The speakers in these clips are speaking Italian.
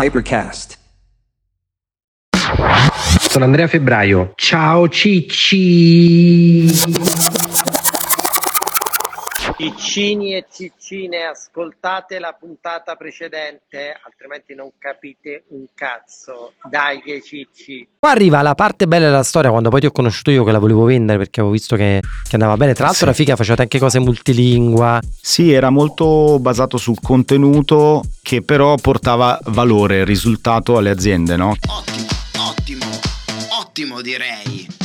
Hypercast. Sono Andrea Febbraio. Ciao Cicci. Ciccini e ciccine, ascoltate la puntata precedente, altrimenti non capite un cazzo. Dai che cicci. Qua arriva la parte bella della storia, quando poi ti ho conosciuto io che la volevo vendere perché avevo visto che, che andava bene. Tra l'altro Sì. la figa faceva anche cose multilingua. Sì, era molto basato sul contenuto che però portava valore, risultato alle aziende, no? Ottimo, ottimo, ottimo direi.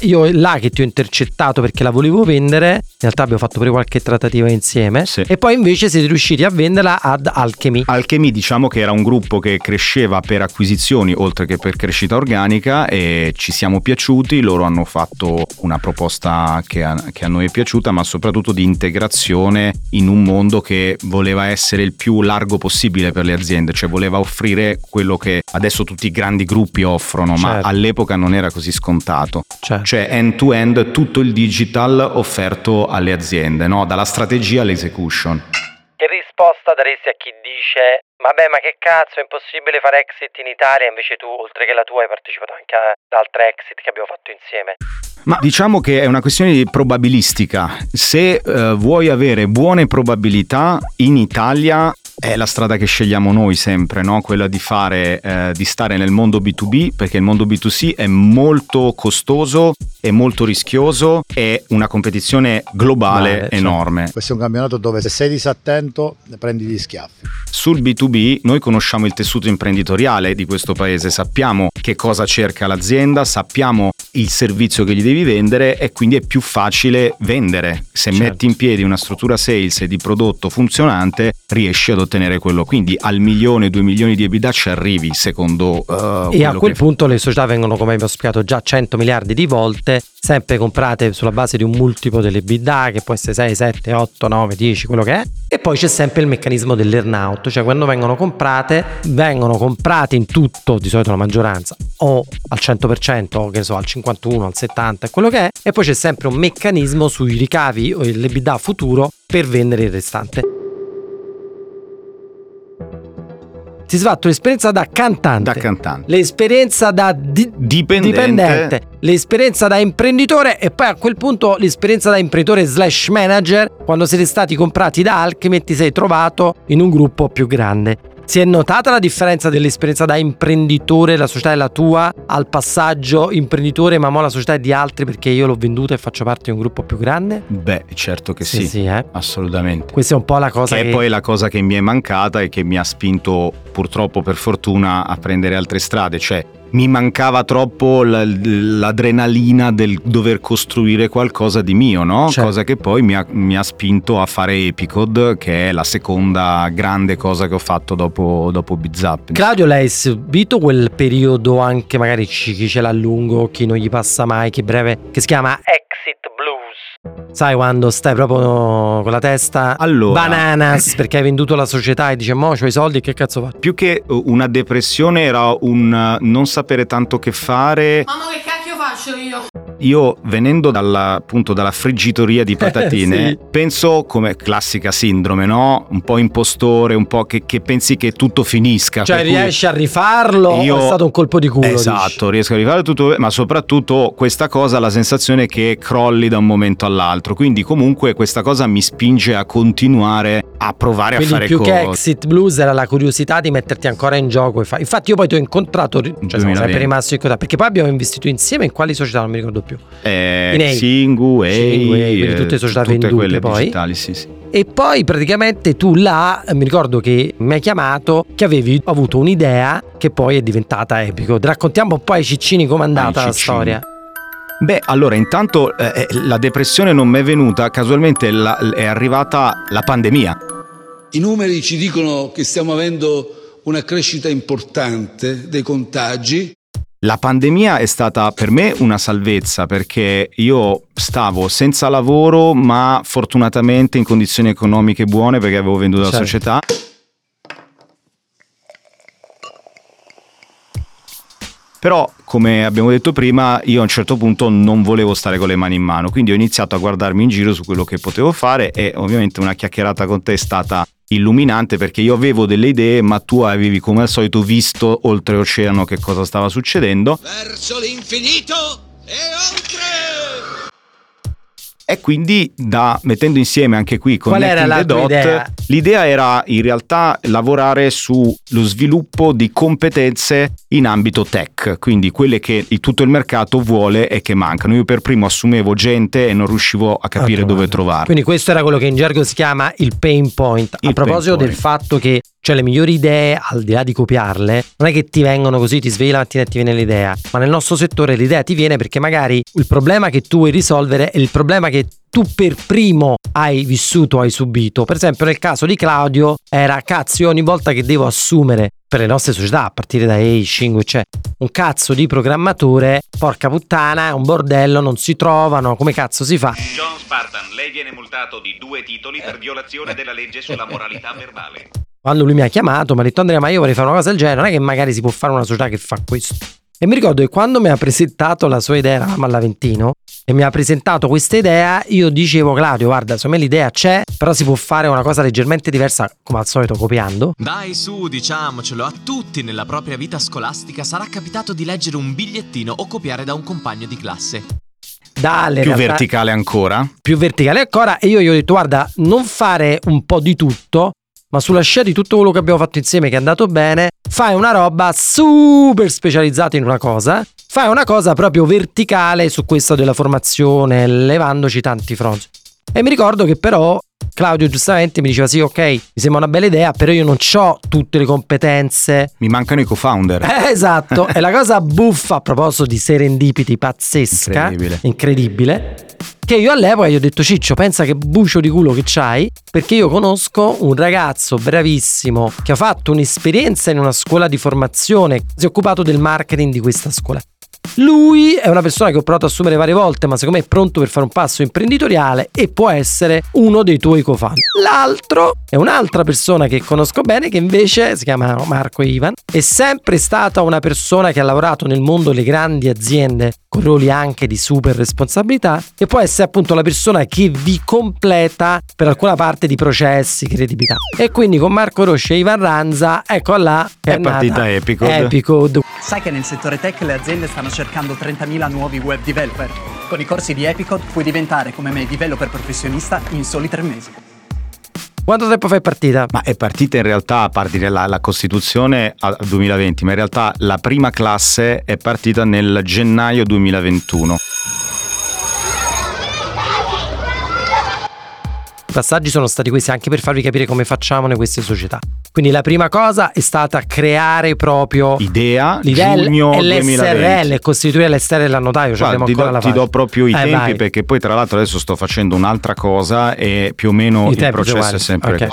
Io è là che ti ho intercettato perché la volevo vendere. In realtà abbiamo fatto pure qualche trattativa insieme. Sì. E poi invece siete riusciti a venderla ad Alchemy. Alchemy diciamo che era un gruppo che cresceva per acquisizioni oltre che per crescita organica e ci siamo piaciuti, loro hanno fatto una proposta che a, che a noi è piaciuta ma soprattutto di integrazione in un mondo che voleva essere il più largo possibile per le aziende, cioè voleva offrire quello che adesso tutti i grandi gruppi offrono ma Certo. all'epoca non era così scontato. Cioè, Cioè end to end tutto il digital offerto alle aziende, no? dalla strategia all'execution. Che risposta daresti a chi dice: Vabbè, ma che cazzo, è impossibile fare exit in Italia? Invece tu, oltre che la tua, hai partecipato anche ad altre exit che abbiamo fatto insieme. Ma diciamo che è una questione di probabilistica. Se eh, vuoi avere buone probabilità in Italia è la strada che scegliamo noi sempre, no? quella di fare eh, di stare nel mondo B2B perché il mondo B2C è molto costoso, è molto rischioso, è una competizione globale certo. enorme. Questo è un campionato dove se sei disattento prendi gli schiaffi. Sul B2B noi conosciamo il tessuto imprenditoriale di questo paese, sappiamo che cosa cerca l'azienda, sappiamo il servizio che gli devi vendere e quindi è più facile vendere. Se Certo. metti in piedi una struttura sales e di prodotto funzionante, riesci ad ottenere quello. Quindi al milione, due milioni di EBITDA ci arrivi, secondo uh, E a quel che- punto le società vengono, come vi ho spiegato già, 100 miliardi di volte, sempre comprate sulla base di un multiplo delle EBITDA, che può essere 6, 7, 8, 9, 10, quello che è. E poi c'è sempre il meccanismo dell'earnout, cioè quando vengono comprate, vengono comprate in tutto, di solito la maggioranza, o al 100%, o che so, al 51, al 70, è quello che è. E poi c'è sempre un meccanismo sui ricavi o l'EBITDA futuro per vendere il restante. Ti sei fatto l'esperienza da cantante. da cantante. L'esperienza da di- Dipendente. dipendente, l'esperienza da imprenditore e poi a quel punto l'esperienza da imprenditore slash manager quando siete stati comprati da Alchemy e ti sei trovato in un gruppo più grande. Si è notata la differenza dell'esperienza da imprenditore, la società è la tua, al passaggio imprenditore ma mo la società è di altri perché io l'ho venduta e faccio parte di un gruppo più grande? Beh, certo che sì, sì, eh. assolutamente. Questa è un po' la cosa che che... è poi la cosa che mi è mancata e che mi ha spinto purtroppo per fortuna a prendere altre strade, cioè mi mancava troppo l'adrenalina del dover costruire qualcosa di mio, no? Certo. Cosa che poi mi ha, mi ha spinto a fare Epicod, che è la seconda grande cosa che ho fatto dopo, dopo Bizzap. Claudio, lei ha subito quel periodo anche magari ci- chi ce l'ha a lungo, chi non gli passa mai, chi breve, che si chiama Blues. Sai quando stai proprio con la testa Allora. bananas perché hai venduto la società e dici mo c'ho i soldi che cazzo faccio? Più che una depressione era un non sapere tanto che fare. Mamma che cacchio faccio io? Io venendo dalla, appunto dalla friggitoria di patatine, Sì. penso come classica sindrome, no? Un po' impostore, un po' che, che pensi che tutto finisca. Cioè riesci a rifarlo io- è stato un colpo di culo? Esatto, dici? riesco a rifare tutto, ma soprattutto questa cosa la sensazione che crolli da un momento all'altro. Quindi comunque questa cosa mi spinge a continuare a provare Quindi a fare più cose. che Exit Blues era la curiosità di metterti ancora in gioco e fa- Infatti io poi ti ho incontrato, cioè siamo 2020. sempre rimasti in contatto perché poi abbiamo investito insieme in quali società non mi ricordo più. Eh, In A. Singu, A, Singu, A, quindi eh, tutte società tutte vendute poi. digitali, sì, sì. E poi praticamente tu là, mi ricordo che mi hai chiamato, che avevi avuto un'idea che poi è diventata epico. Raccontiamo un po' ai ciccini com'è andata la storia. Beh, allora intanto eh, eh, la depressione non mi è venuta, casualmente la- è arrivata la pandemia. I numeri ci dicono che stiamo avendo una crescita importante dei contagi. La pandemia è stata per me una salvezza perché io stavo senza lavoro ma fortunatamente in condizioni economiche buone perché avevo venduto la Certo. società. Però, come abbiamo detto prima, io a un certo punto non volevo stare con le mani in mano, quindi ho iniziato a guardarmi in giro su quello che potevo fare e ovviamente una chiacchierata con te è stata illuminante perché io avevo delle idee ma tu avevi come al solito visto oltreoceano che cosa stava succedendo Verso l'infinito e oltre! E quindi da, mettendo insieme anche qui con Qual era la Dot, idea? l'idea era in realtà lavorare sullo sviluppo di competenze in ambito tech, quindi quelle che il- tutto il mercato vuole e che mancano. Io per primo assumevo gente e non riuscivo a capire A dove trovarle. trovarle. Quindi questo era quello che in gergo si chiama il pain point. Il a proposito pain del point. fatto che cioè le migliori idee, al di là di copiarle, non è che ti vengono così, ti svegli la mattina e ti viene l'idea, ma nel nostro settore l'idea ti viene perché magari il problema che tu vuoi risolvere è il problema che tu per primo hai vissuto, hai subito. Per esempio nel caso di Claudio era cazzo, io ogni volta che devo assumere per le nostre società, a partire da A, Shingo, cioè un cazzo di programmatore, porca puttana, è un bordello, non si trovano, come cazzo si fa? John Spartan, lei viene multato di due titoli per violazione della legge sulla moralità verbale. Quando lui mi ha chiamato mi ha detto Andrea ma io vorrei fare una cosa del genere non è che magari si può fare una società che fa questo e mi ricordo che quando mi ha presentato la sua idea eravamo all'Aventino e mi ha presentato questa idea io dicevo Claudio guarda secondo me l'idea c'è però si può fare una cosa leggermente diversa come al solito copiando Dai su, diciamocelo, a tutti nella propria vita scolastica sarà capitato di leggere un bigliettino o copiare da un compagno di classe. dalle Più realtà- verticale ancora. più verticale ancora e io gli ho detto guarda non fare un po' di tutto ma sulla scia di tutto quello che abbiamo fatto insieme che è andato bene fai una roba super specializzata in una cosa. Fai una cosa proprio verticale su questa della formazione levandoci tanti fronti e mi ricordo che però Claudio giustamente mi diceva sì ok mi sembra una bella idea però io non ho tutte le competenze. Mi mancano i co-founder. eh, esatto, e la cosa buffa a proposito di serendipity pazzesca, Incredibile. incredibile, che io all'epoca gli ho detto Ciccio, pensa che bucio di culo che c'hai, perché io conosco un ragazzo bravissimo che ha fatto un'esperienza in una scuola di formazione, si è occupato del marketing di questa scuola. Lui è una persona che ho provato a assumere varie volte, ma secondo me è pronto per fare un passo imprenditoriale e può essere uno dei tuoi co-founder. L'altro è un'altra persona che conosco bene, che invece si chiama Marco Ivan. È sempre stata una persona che ha lavorato nel mondo delle grandi aziende con ruoli anche di super responsabilità e può essere appunto la persona che vi completa per alcuna parte di processi, credibilità. E quindi con Marco Rosci e Ivan Ranza, ecco là che È è, partita Epicode. Epicode. Sai che nel settore tech le aziende stanno cercando 30.000 nuovi web developer? Con i corsi di Epicode puoi diventare come me developer professionista in soli tre mesi. Quanto tempo fai partita? Ma è partita in realtà a partire la, la Costituzione al 2020, ma in realtà la prima classe è partita nel gennaio 2021. Passaggi sono stati questi anche per farvi capire come facciamo noi queste società. Quindi la prima cosa è stata creare proprio Idea, l'idea giugno e l'SRL 2020. e costituire l'SRL al notaio, cioè Guarda, abbiamo ti, ancora do, la ti do proprio i Eh, tempi vai. perché poi tra l'altro adesso sto facendo un'altra cosa e più o meno I il processo è sempre Ok.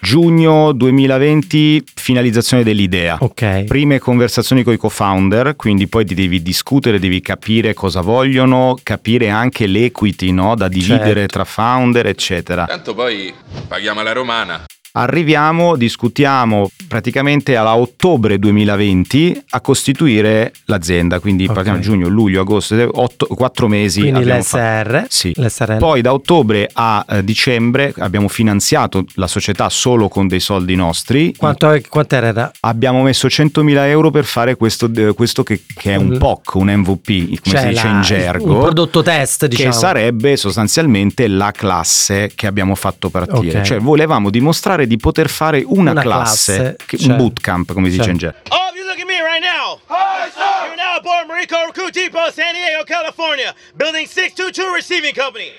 Giugno 2020 finalizzazione dell'idea. Ok. Prime conversazioni con i co-founder, quindi poi ti devi discutere, devi capire cosa vogliono, capire anche l'equity no? da dividere Certo. tra founder, eccetera. Tanto poi paghiamo la romana. Arriviamo, discutiamo praticamente alla ottobre 2020 a costituire l'azienda, quindi Ok. praticamente giugno, luglio, agosto, otto, quattro mesi. Quindi l'SR, Sì. l'SRL. Poi da ottobre a eh, dicembre abbiamo finanziato la società solo con dei soldi nostri. Quanto, quanto era? Abbiamo messo 100.000 euro per fare questo, eh, questo che, che è un Un- POC, un MVP, come Cioè si dice la- in gergo. Un prodotto test, diciamo. Che sarebbe sostanzialmente la classe che abbiamo fatto partire. Ok. Cioè, volevamo dimostrare di poter fare una, Una classe, classe, che- cioè. un bootcamp, come si dice Cioè. in gergo. All of you look at me right now. You're now aboard Marico Recruit Depot, San Diego, California, building 622 Receiving Company.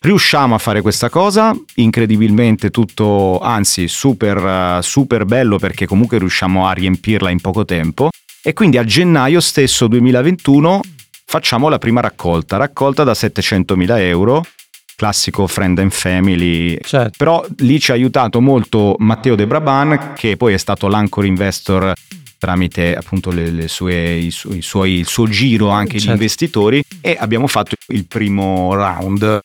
Riusciamo a fare questa cosa, incredibilmente tutto, anzi super, super bello perché comunque riusciamo a riempirla in poco tempo e quindi a gennaio stesso 2021 facciamo la prima raccolta, raccolta da 700.000 euro, classico friend and family, Certo. però lì ci ha aiutato molto Matteo De Braban che poi è stato l'anchor investor tramite appunto le, le sue, i, su- i suoi, il suo giro anche di Certo. investitori e abbiamo fatto il primo round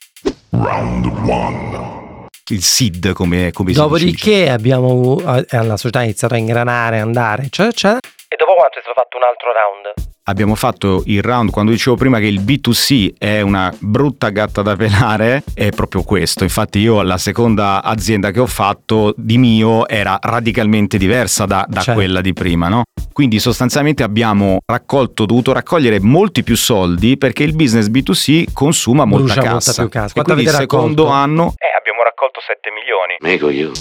il SID come, come si dice. Dopodiché abbiamo, la società ha iniziato a ingranare, andare, eccetera, eccetera. Dopo quanto è stato fatto un altro round? abbiamo fatto il round quando dicevo prima che il B2C è una brutta gatta da pelare, è proprio questo. Infatti io la seconda azienda che ho fatto di mio era radicalmente diversa da, da Certo. quella di prima, no? Quindi sostanzialmente abbiamo raccolto, dovuto raccogliere molti più soldi perché il business B2C consuma molta Brucia molta cassa. più cassa. E Quanto quindi il secondo anno eh, abbiamo raccolto 7 milioni. Mego io.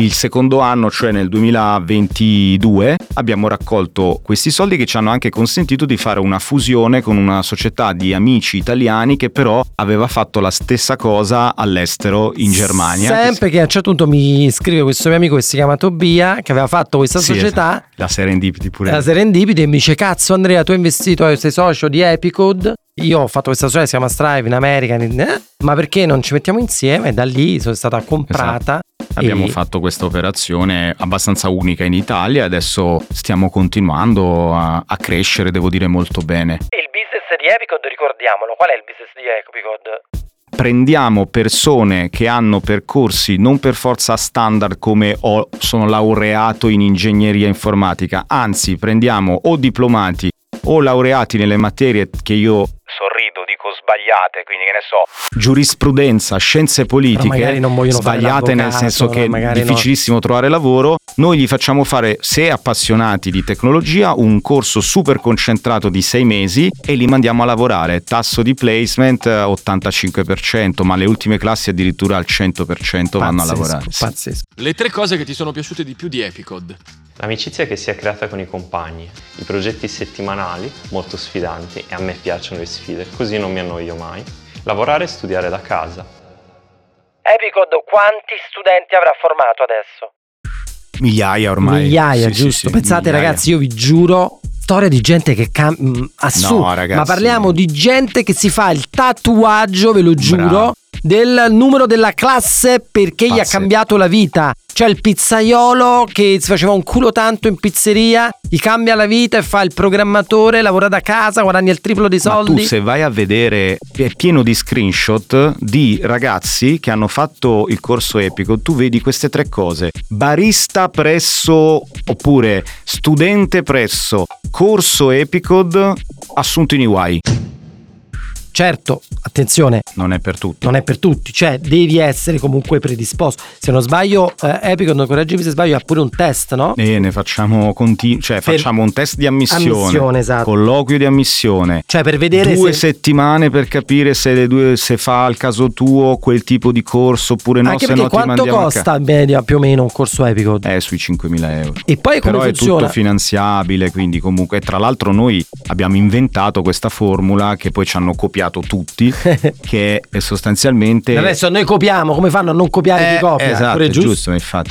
Il secondo anno, cioè nel 2022, abbiamo raccolto questi soldi che ci hanno anche consentito di fare una fusione con una società di amici italiani che però aveva fatto la stessa cosa all'estero in Germania. Sempre che a un certo punto mi scrive questo mio amico che si chiama Tobia, che aveva fatto questa Sì, società, esatto. La Serendipity pure. la Serendipity, e mi dice: Cazzo, Andrea, tu hai investito, sei socio di Epicode. Io ho fatto questa società, si chiama Strive in America, eh, ma perché non ci mettiamo insieme? Da lì sono stata comprata. Abbiamo e- fatto questa operazione abbastanza unica in Italia e adesso stiamo continuando a, a crescere, devo dire molto bene. E il business di Epicode, ricordiamolo, qual è il business di Epicode? prendiamo persone che hanno percorsi non per forza standard come ho, sono laureato in ingegneria informatica, anzi prendiamo o diplomati o laureati nelle materie che io sorrido, dico sbagliate, quindi che ne so, giurisprudenza, scienze politiche, sbagliate nel senso che è magari no. difficilissimo trovare lavoro, noi gli facciamo fare, se appassionati di tecnologia, un corso super concentrato di sei mesi e li mandiamo a lavorare. Tasso di placement eh, 85%, ma le ultime classi addirittura al 100% vanno a lavorare. Pazzesco. Le tre cose che ti sono piaciute di più di Epicod. L'amicizia che si è creata con i compagni, i progetti settimanali, molto sfidanti e a me piacciono le sfide, così non mi annoio mai. Lavorare e studiare da casa. Epicode quanti studenti avrà formato adesso? Migliaia ormai. Migliaia, Sì, sì, giusto? sì, Pensate migliaia. ragazzi, io vi giuro, storia di gente che cambia... assurdo. No, ragazzi. Ma parliamo di gente che si fa il tatuaggio, ve lo giuro, Bravo. del numero della classe perché gli ha Pazzesco. cambiato la vita. Cioè il pizzaiolo che si faceva un culo tanto in pizzeria, gli cambia la vita e fa il programmatore, lavora da casa, guadagna il triplo dei Ma soldi. tu se vai a vedere è pieno di screenshot di ragazzi che hanno fatto il corso epico, tu vedi queste tre cose. Barista presso oppure studente presso corso Epicod assunto in EY. Certo, attenzione, Non è per tutti. non è per tutti, cioè devi essere comunque predisposto. Se non sbaglio, eh, Epic, non correggimi se sbaglio, ha pure un test, no? E ne facciamo continu- cioè facciamo un test di ammissione, Ammissione, esatto. colloquio di ammissione. Cioè per vedere Due se... settimane per capire se, due, se fa al caso tuo quel tipo di corso oppure no, Anche se no ti quanto costa in media più o meno un corso Epico? È sui 5.000 euro. E poi come Però è funziona? tutto finanziabile, quindi comunque. E tra l'altro noi abbiamo inventato questa formula che poi ci hanno copiato tutti, che è sostanzialmente... Adesso noi copiamo, come fanno a non copiare Eh, chi copia? Esatto, è giusto? giusto, infatti.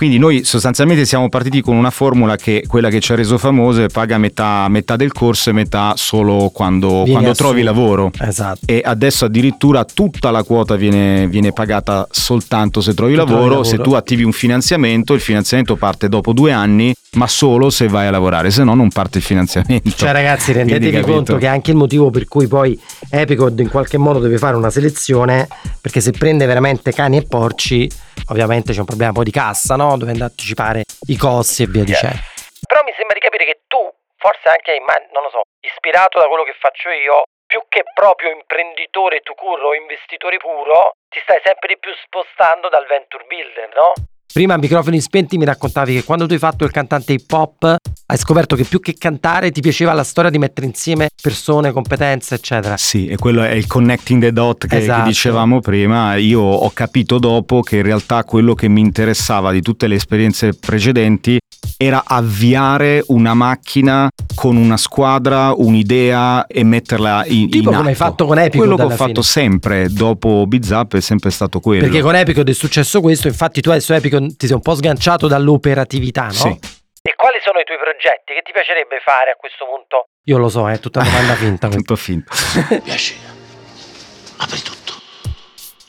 Quindi noi sostanzialmente siamo partiti con una formula che quella che ci ha reso famose paga metà, metà del corso e metà solo quando, quando trovi lavoro. Esatto. E adesso addirittura tutta la quota viene, viene pagata soltanto se trovi Se trovi lavoro. lavoro. Se tu attivi un finanziamento, il finanziamento parte dopo due anni, ma solo se vai a lavorare, se no non parte il finanziamento. Cioè ragazzi rendetevi conto che anche il motivo per cui poi Epicod in qualche modo deve fare una selezione perché se prende veramente cani e porci ovviamente c'è un problema poi di cassa no? dove andare a anticipare i costi e via dicendo però mi sembra di capire che tu forse anche ma- non lo so ispirato da quello che faccio io più che proprio imprenditore tu curro o investitore puro ti stai sempre di più spostando dal venture builder no? Prima a microfoni spenti mi raccontavi che quando tu hai fatto il cantante hip hop hai scoperto che più che cantare ti piaceva la storia di mettere insieme persone, competenze, eccetera. Sì, e quello è il connecting the dot che, che Esatto. dicevamo prima. Io ho capito dopo che in realtà quello che mi interessava di tutte le esperienze precedenti era avviare una macchina con una squadra, un'idea e metterla in, Tipo in come hai atto. fatto con Epicode Quello che ho alla fatto fine. sempre dopo Bizzap è sempre stato quello. Perché con Epicod è successo questo, infatti tu adesso Epicod ti sei un po' sganciato dall'operatività, no? Sì. E quali sono i tuoi progetti? Che ti piacerebbe fare a questo punto? Io lo so, è tutta una domanda finta. Tutto finto. Piace. Apri tutto.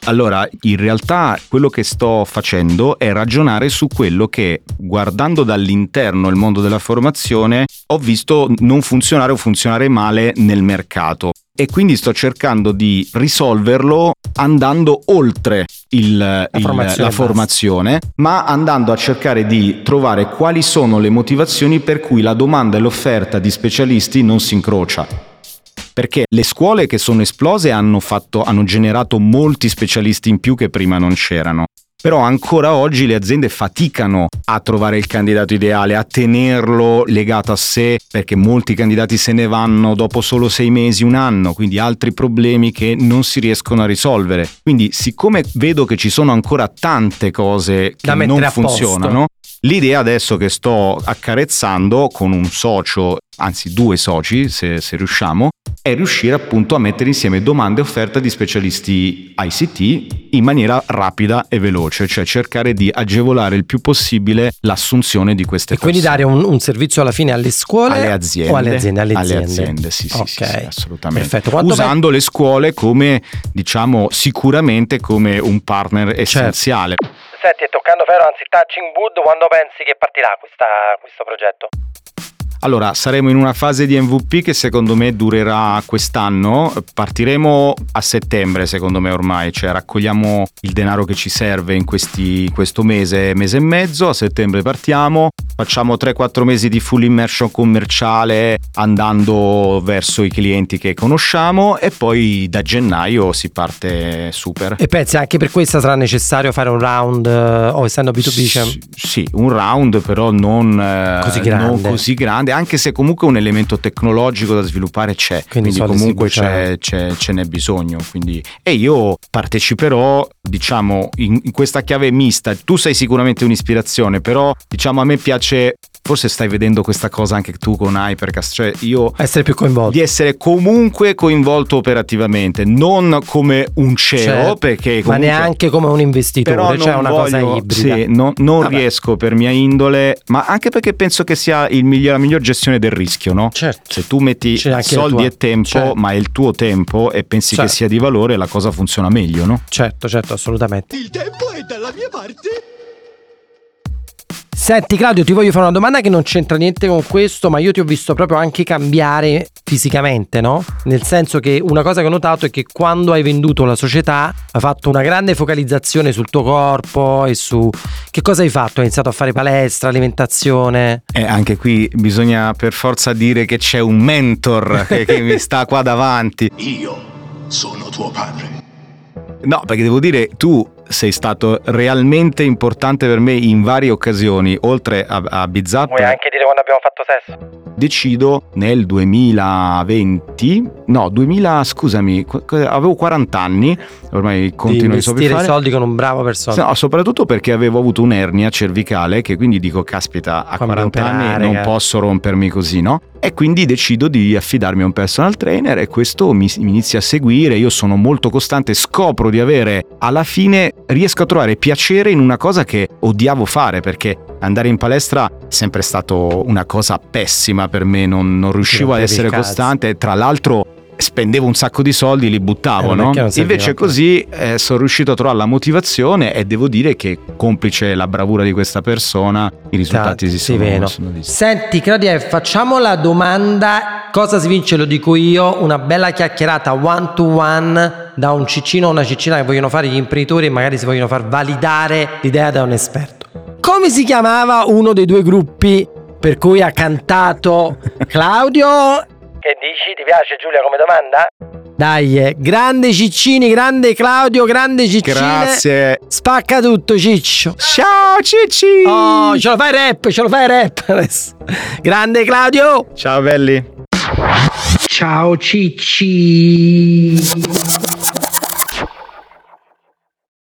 Allora, in realtà quello che sto facendo è ragionare su quello che, guardando dall'interno il mondo della formazione, ho visto non funzionare o funzionare male nel mercato. E quindi sto cercando di risolverlo andando oltre il- La il- formazione la formazione, ma andando a cercare di trovare quali sono le motivazioni per cui la domanda e l'offerta di specialisti non si incrocia. Perché le scuole che sono esplose hanno, fatto, hanno generato molti specialisti in più che prima non c'erano. Però ancora oggi le aziende faticano a trovare il candidato ideale, a tenerlo legato a sé, perché molti candidati se ne vanno dopo solo sei mesi, un anno, quindi altri problemi che non si riescono a risolvere. Quindi siccome vedo che ci sono ancora tante cose che non funzionano, L'idea adesso che sto accarezzando con un socio, anzi due soci se, se riusciamo, è riuscire appunto a mettere insieme domande e offerta di specialisti ICT in maniera rapida e veloce, cioè cercare di agevolare il più possibile l'assunzione di queste E quindi persone. dare un, un servizio alla fine alle scuole alle aziende, o alle aziende? Alle aziende, aziende, sì, sì, sì, Ok. sì, assolutamente. Perfetto. Quanto Usando le scuole come, diciamo, sicuramente come un partner Certo. Senti, toccando ferro, anzi touching wood, quando pensi che partirà questa- questo progetto? Allora, saremo in una fase di MVP che secondo me durerà quest'anno. Partiremo a settembre, secondo me ormai, cioè raccogliamo il denaro che ci serve in questi, questo mese, mese e mezzo. A settembre partiamo, facciamo 3-4 mesi di full immersion commerciale andando verso i clienti che conosciamo e poi da gennaio si parte super. E pensi anche per questo sarà necessario fare un round eh, o essendo B2B? cioè- Sì, sì, un round però non eh, Così grande. non così grande, anche se comunque un elemento tecnologico da sviluppare c'è, Quindi quindi, comunque c'è, c'è- ce n'è bisogno. quindi- E io parteciperò, diciamo, in, in questa chiave mista. Tu sei sicuramente un'ispirazione, però diciamo a me piace, forse stai vedendo questa cosa anche tu con Hypercast, cioè io... Essere più coinvolto. Di essere comunque coinvolto operativamente, non come un CEO, Certo, perché ma comunque... neanche come un investitore, Però cioè non una cosa voglio- ibrida. Sì, no- non Vabbè. riesco per mia indole, ma anche perché penso che sia il miglior- la miglior gestione del rischio, no? Certo. Se tu metti soldi tua- e tempo, certo. ma è il tuo tempo e pensi Certo. che sia di valore, la cosa funziona meglio, no? Certo, certo, assolutamente. Il tempo è dalla mia parte. Senti Claudio, ti voglio fare una domanda che non c'entra niente con questo, ma io ti ho visto proprio anche cambiare fisicamente, no? Nel senso che una cosa che ho notato è che quando hai venduto la società hai fatto una grande focalizzazione sul tuo corpo e su che cosa hai fatto? Hai iniziato a fare palestra, alimentazione? E anche qui bisogna per forza dire che c'è un mentor che, che mi sta qua davanti. Io sono tuo padre. No, perché devo dire, tu sei stato realmente importante per me in varie occasioni, oltre a, a Bizzap. dire quando abbiamo fatto sesso? decido nel 2020, no 2000, scusami, avevo 40 anni, ormai Di continuo a investire i soldi con un bravo personaggio. No, soprattutto perché avevo avuto un'ernia cervicale che quindi dico, caspita, a Fammi 40 operare, anni non eh. posso rompermi così, no? E quindi decido di affidarmi a un personal trainer e questo mi, mi inizia a seguire, io sono molto costante, scopro di avere, alla fine riesco a trovare piacere in una cosa che odiavo fare perché andare in palestra è sempre stato una cosa pessima per me, non, non riuscivo a rompevi essere costante, tra l'altro spendevo un sacco di soldi, li buttavo, Eh, no? Invece così eh, sono riuscito a trovare la motivazione e devo dire che complice la bravura di questa persona, i risultati si Sì, sono, sono visti. Senti, Claudia, facciamo la domanda: cosa si vince? Lo dico io, una bella chiacchierata one to one da un ciccino o una ciccina che vogliono fare gli imprenditori e magari si vogliono far validare l'idea da un esperto. Come si chiamava uno dei due gruppi per cui ha cantato Claudio? Che dici? Ti piace Giulia come domanda? Dai, eh, grande Ciccini, grande Claudio, grande Ciccine. Grazie. Spacca tutto, Ciccio. Ciao Cicci! Oh, ce lo fai rap, ce lo fai rap adesso. Grande Claudio. Ciao belli! Ciao Cicci.